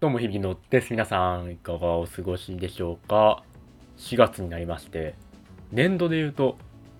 どうも、日々のです。皆さん、いかがお過ごしでしょうか ?4 月になりまして、年度で言うと、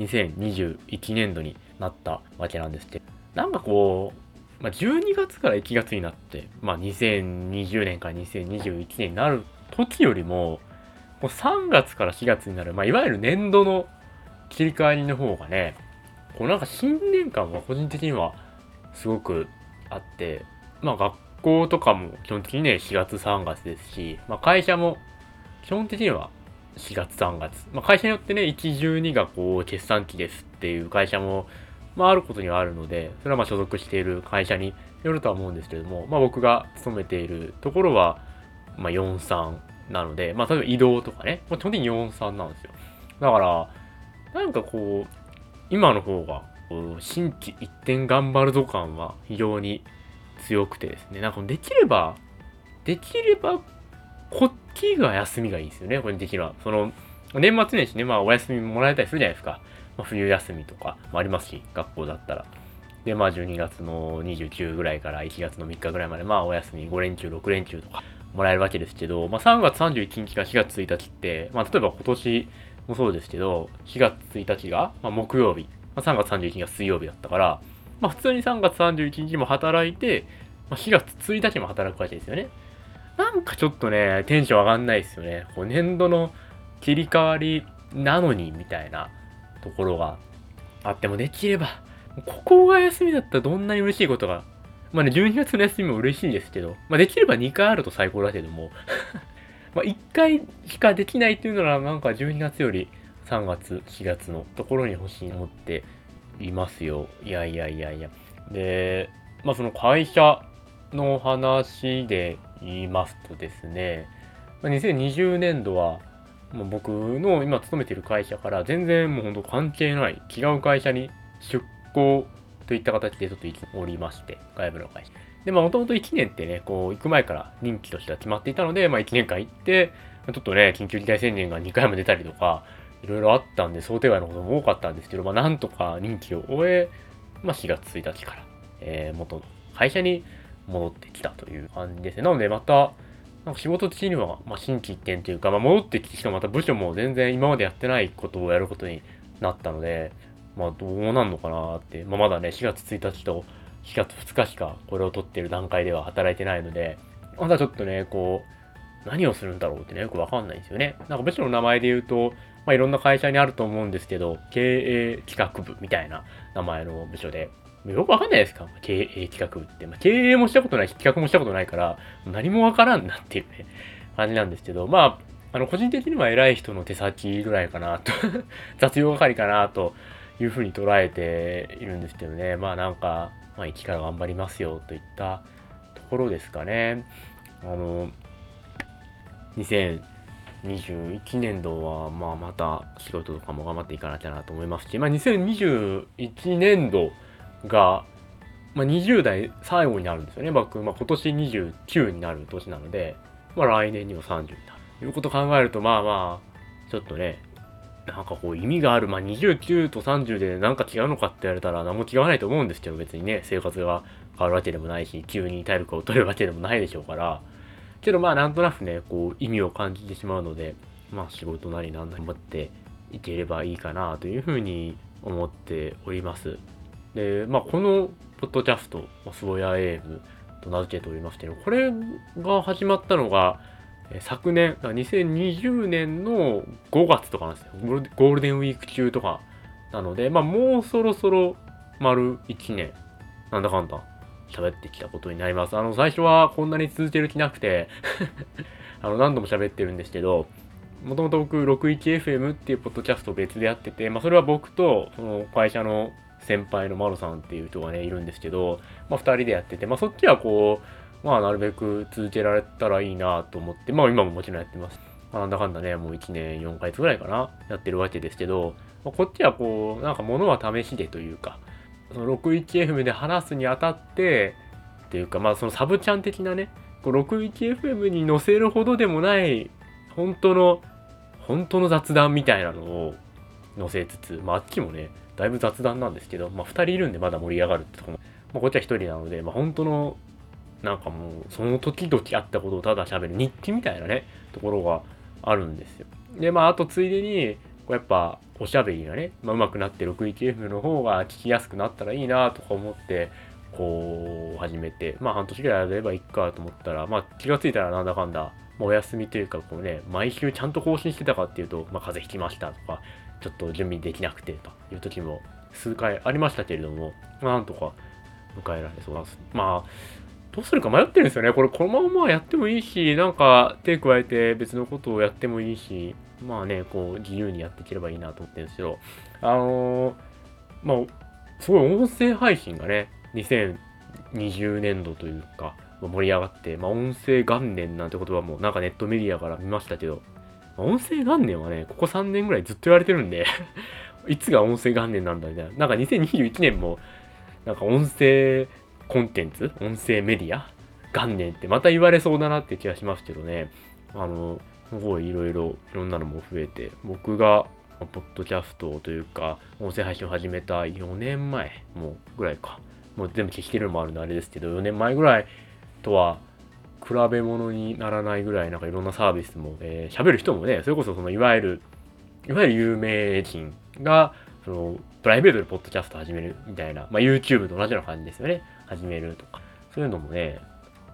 2021年度になったわけなんですけど、なんかこう、まあ、12月から1月になって、まあ、2020年から2021年になる時よりも、もう3月から4月になる、まあ、いわゆる年度の切り替わりの方がね、こうなんか新年感は個人的にはすごくあって、まあ学校とかも基本的にね、4月3月ですし、まあ会社も基本的には4月3月。まあ会社によってね、1、12がこう決算期ですっていう会社も、まああることにはあるので、それはま所属している会社によるとは思うんですけれども、まあ僕が勤めているところは、ま4、3なので、まあ例えば移動とかね、まあ基本的に4、3なんですよ。だから、なんかこう、今の方が、こう新規一点頑張るぞ感は非常に強くてですね、なんかできれば、できれば、こっちが休みがいいんですよね、これできれば。その、年末年始ね、まあお休みもらえたりするじゃないですか。まあ、冬休みとかもありますし、学校だったら。で、まあ12月の29ぐらいから1月の3日ぐらいまで、まあお休み5連休、6連休とかもらえるわけですけど、まあ3月31日か4月1日って、まあ例えば今年もそうですけど、4月1日が、まあ、木曜日、まあ、3月31日が水曜日だったから、まあ、普通に3月31日も働いて、まあ、4月1日も働くわけですよね。なんかちょっとね、テンション上がんないですよね。こう年度の切り替わりなのに、みたいなところがあってもできれば、ここが休みだったらどんなに嬉しいことが。まあね、12月の休みも嬉しいんですけど、まあできれば2回あると最高だけども まあ1回しかできないっていうのはなんか12月より3月、4月のところに欲しいと思っていますよ。いやいやいやいや。で、まあその会社の話で言いますとですね、2020年度は、もう僕の今勤めてる会社から全然もうほんと関係ない違う会社に出向といった形でちょっとおりまして、外部の会社。で、まあもともと1年ってね、こう行く前から任期としては決まっていたので、まあ1年間行って、ちょっとね、緊急事態宣言が2回も出たりとか、いろいろあったんで想定外のことも多かったんですけど、まあなんとか任期を終え、まあ4月1日から、えー、元の会社に戻ってきたという感じですね。なのでまた、なんか仕事的には、まあ、新規一点というか、まあ、戻ってきて、しかもまた部署も全然今までやってないことをやることになったので、まあ、どうなんのかなって、まあ、まだね、4月1日と4月2日しかこれを取ってる段階では働いてないので、まだちょっとね、こう、何をするんだろうってね、よくわかんないんですよね。なんか部署の名前で言うと、まあ、いろんな会社にあると思うんですけど、経営企画部みたいな名前の部署で、よくわかんないですか？経営企画部って。まあ、経営もしたことないし、企画もしたことないから、何もわからんなっていうね、感じなんですけど、まあ、あの、個人的には偉い人の手先ぐらいかなと 雑用係かなというふうに捉えているんですけどね。まあなんか、まあ一から頑張りますよといったところですかね。あの、2021年度は、まあまた仕事とかも頑張っていかなきゃなと思いますし、まあ2021年度、が、まあ、20代最後になるんですよね。僕、まあ、今年29になる年なので、まあ、来年にも30になる。ということを考えると、まあまあ、ちょっとね、なんかこう意味がある、まあ、29と30でなんか違うのかって言われたら何も違わないと思うんですけど、別にね、生活が変わるわけでもないし、急に体力を取るわけでもないでしょうから、けどまあなんとなくね、こう意味を感じてしまうので、まあ仕事なりなんなり持っていければいいかなというふうに思っております。で、まあ、このポッドキャスト、スボヤエームと名付けておりまして、これが始まったのが、昨年、2020年の5月とかなんですよ。ゴールデンウィーク中とかなので、まあ、もうそろそろ丸1年、なんだかんだ喋ってきたことになります。あの、最初はこんなに続ける気なくて あの、何度も喋ってるんですけど、もともと僕、61FM っていうポッドキャスト別でやってて、まあ、それは僕と、その会社の先輩のマロさんっていう人がね、いるんですけど、まあ、2人でやってて、まあ、そっちはこう、まあ、なるべく続けられたらいいなと思って、まあ、今ももちろんやってます。なんだかんだね、もう1年4ヶ月ぐらいかな、やってるわけですけど、まあ、こっちはこう、なんか物は試しでというか、その 61FM で話すにあたって、っていうか、まあ、そのサブチャン的なね、61FM に載せるほどでもない、本当の、本当の雑談みたいなのを載せつつ、まあ、あっちもね、だいぶ雑談なんですけど、まあ、2人いるんでまだ盛り上がるってとこも、まあ、こっちは1人なので、まあ、本当のなんかもうその時々あったことをただ喋る日記みたいなねところがあるんですよ。でまああとついでにやっぱおしゃべりがね、まあ、上手くなって 61F の方が聞きやすくなったらいいなとか思ってこう始めてまあ半年ぐらいやればいいかと思ったらまあ気がついたらなんだかんだ、まあ、お休みというかこうね毎週ちゃんと更新してたかっていうと、まあ、風邪ひきましたとかちょっと準備できなくてという時も数回ありましたけれども、まあ、なんとか迎えられそうです。まあどうするか迷ってるんですよね。これこのままやってもいいし、なんか手加えて別のことをやってもいいし、まあね、こう自由にやっていければいいなと思ってるんですけど、あのー、まあ、すごい音声配信がね、2020年度というか、盛り上がって、まあ、音声元年なんて言葉もなんかネットメディアから見ましたけど、ま音声元年はね、ここ3年ぐらいずっと言われてるんで いつが音声元年なんだみたいな。なんか2021年も、なんか音声コンテンツ、音声メディア元年ってまた言われそうだなって気がしますけどね。あの、すごいいろいろいろんなのも増えて、僕がポッドキャストというか、音声配信を始めた4年前もうぐらいか。もう全部聞きてるのもあるんであれですけど、4年前ぐらいとは比べ物にならないぐらいなんかいろんなサービスも、えー、喋る人もね、それこそそのいわゆる、いわゆる有名人が、そのプライベートでポッドキャスト始めるみたいな、まあ、YouTube と同じような感じですよね。始めるとか。そういうのもね、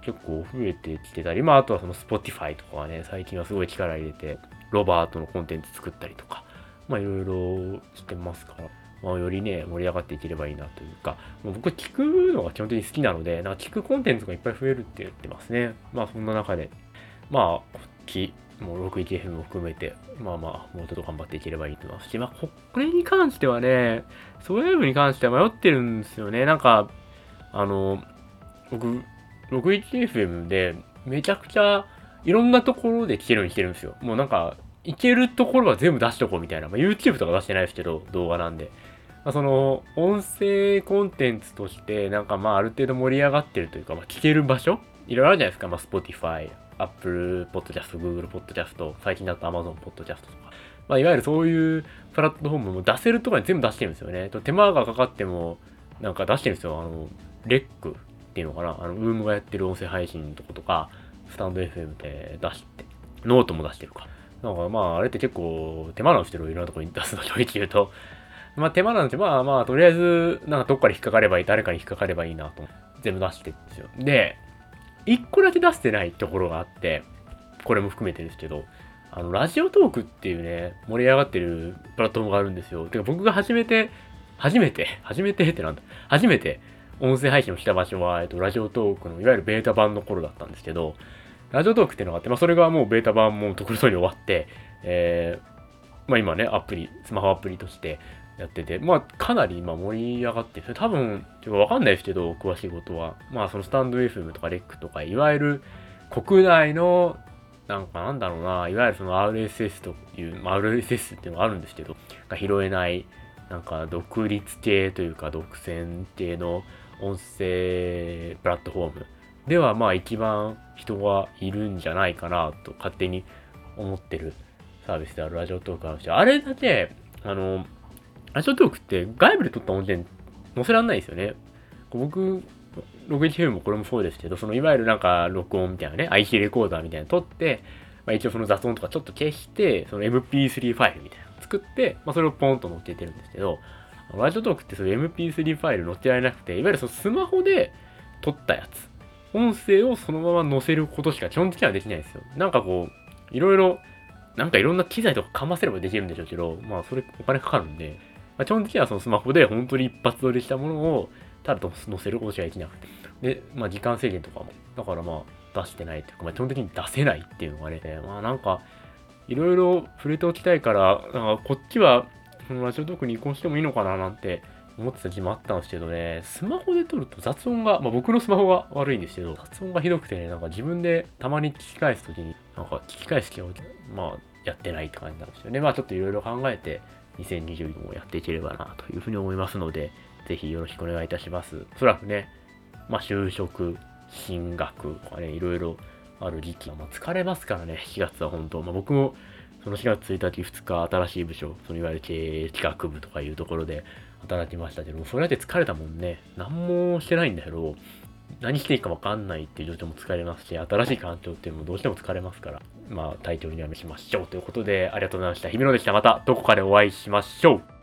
結構増えてきてたり、まあ、あとはその Spotify とかはね、最近はすごい力入れて、ロバートのコンテンツ作ったりとか、まあ、いろいろしてますから、まあ、よりね、盛り上がっていければいいなというか、もう僕聞くのが基本的に好きなので、なんか聞くコンテンツがいっぱい増えるって言ってますね。まあ、そんな中で、まあ、こっち、もう 61FM も含めて、まあまあ、もうちょっと頑張っていければいいと思いますし、まあ、これに関してはね、そういう部に関しては迷ってるんですよね。なんか、あの、僕、61FM でめちゃくちゃいろんなところで聞けるようにしてるんですよ。もうなんか、いけるところは全部出しとこうみたいな。まあ、YouTube とか出してないですけど、動画なんで。まあ、その、音声コンテンツとして、なんかまあある程度盛り上がってるというか、まあ聞ける場所？いろいろあるじゃないですか。まあ Spotify、Apple Podcast、Google Podcast、最近だと Amazon Podcast とか。まあいわゆるそういうプラットフォームも出せるところに全部出してるんですよね。と手間がかかっても、なんか出してるんですよ。あの、レックっていうのかな？あの、ウームがやってる音声配信のとことか、stand.fm で出して、ノートも出してるか。なんかまあ、あれって結構手間なんですけど、いろんなとこに出すの正直言うと。まあ手間なんで、まあまあ、とりあえず、なんかどっかで引っかかればいい、誰かに引っかかればいいなと、全部出してるんですよ。で、一個だけ出してないところがあって、これも含めてですけど、あの、ラジオトークっていうね、盛り上がってるプラットフォームがあるんですよ。てか僕が初めて、初めて、初めてってなんだ、初めて音声配信をした場所は、えっと、ラジオトークのいわゆるベータ版の頃だったんですけど、ラジオトークっていうのがあって、まあ、それがもうベータ版もところそうに終わって、えー、まあ今ね、アプリ、スマホアプリとしてやってて、まあかなり今盛り上がってる。多分、ちょっとわかんないですけど、詳しいことは。まあそのスタンド FM とかレックとか、いわゆる国内の、なんかなんだろうな、いわゆるその RSS という、まあ、RSS っていうのがあるんですけど、が拾えない、なんか独立系というか独占系の音声プラットフォームではまあ一番人がいるんじゃないかなと勝手に思ってるサービスであるラジオトークなんですよ。あれだけ、あの、ラジオトークって外部で撮った音源載せらんないですよね。僕、61FM もこれもそうですけど、そのいわゆるなんか録音みたいなね、IC レコーダーみたいなの撮って、まあ、一応その雑音とかちょっと消して、その MP3 ファイルみたいなの作って、まあ、それをポンと載っけてるんですけど、ラジオトークってその MP3 ファイル載っけられなくて、いわゆるそのスマホで撮ったやつ、音声をそのまま載せることしか基本的にはできないんですよ。なんかこう、いろいろ、なんかいろんな機材とかかませればできるんでしょうけど、まあそれお金かかるんで、まあ、基本的にはそのスマホで本当に一発撮りしたものをただと載せることしかできなくて。で、まあ時間制限とかも、だからまあ出してないというか、まあ基本的に出せないっていうのがね、まあなんか、いろいろ触れておきたいから、なんかこっちは、ラジオトークに移行してもいいのかななんて思ってた時もあったんですけどね、スマホで撮ると雑音が、まあ僕のスマホが悪いんですけど、雑音がひどくてね、なんか自分でたまに聞き返すときに、なんか聞き返す気が、まあやってないって感じなんですよね。まあちょっといろいろ考えて、2020もやっていければなというふうに思いますので、ぜひよろしくお願いいたします。おそらくね、まあ就職、進学とかね、いろいろある時期、まあ疲れますからね、4月は本当。まあ僕もその4月1日、2日、新しい部署、そのいわゆる経営企画部とかいうところで働きましたけども、それだって疲れたもんね。何もしてないんだけど、何していいか分かんないっていう状況も疲れますし、新しい環境っていうのもどうしても疲れますから、まあ、タイトルにはめしましょうということで、ありがとうございました。姫野でした。またどこかでお会いしましょう。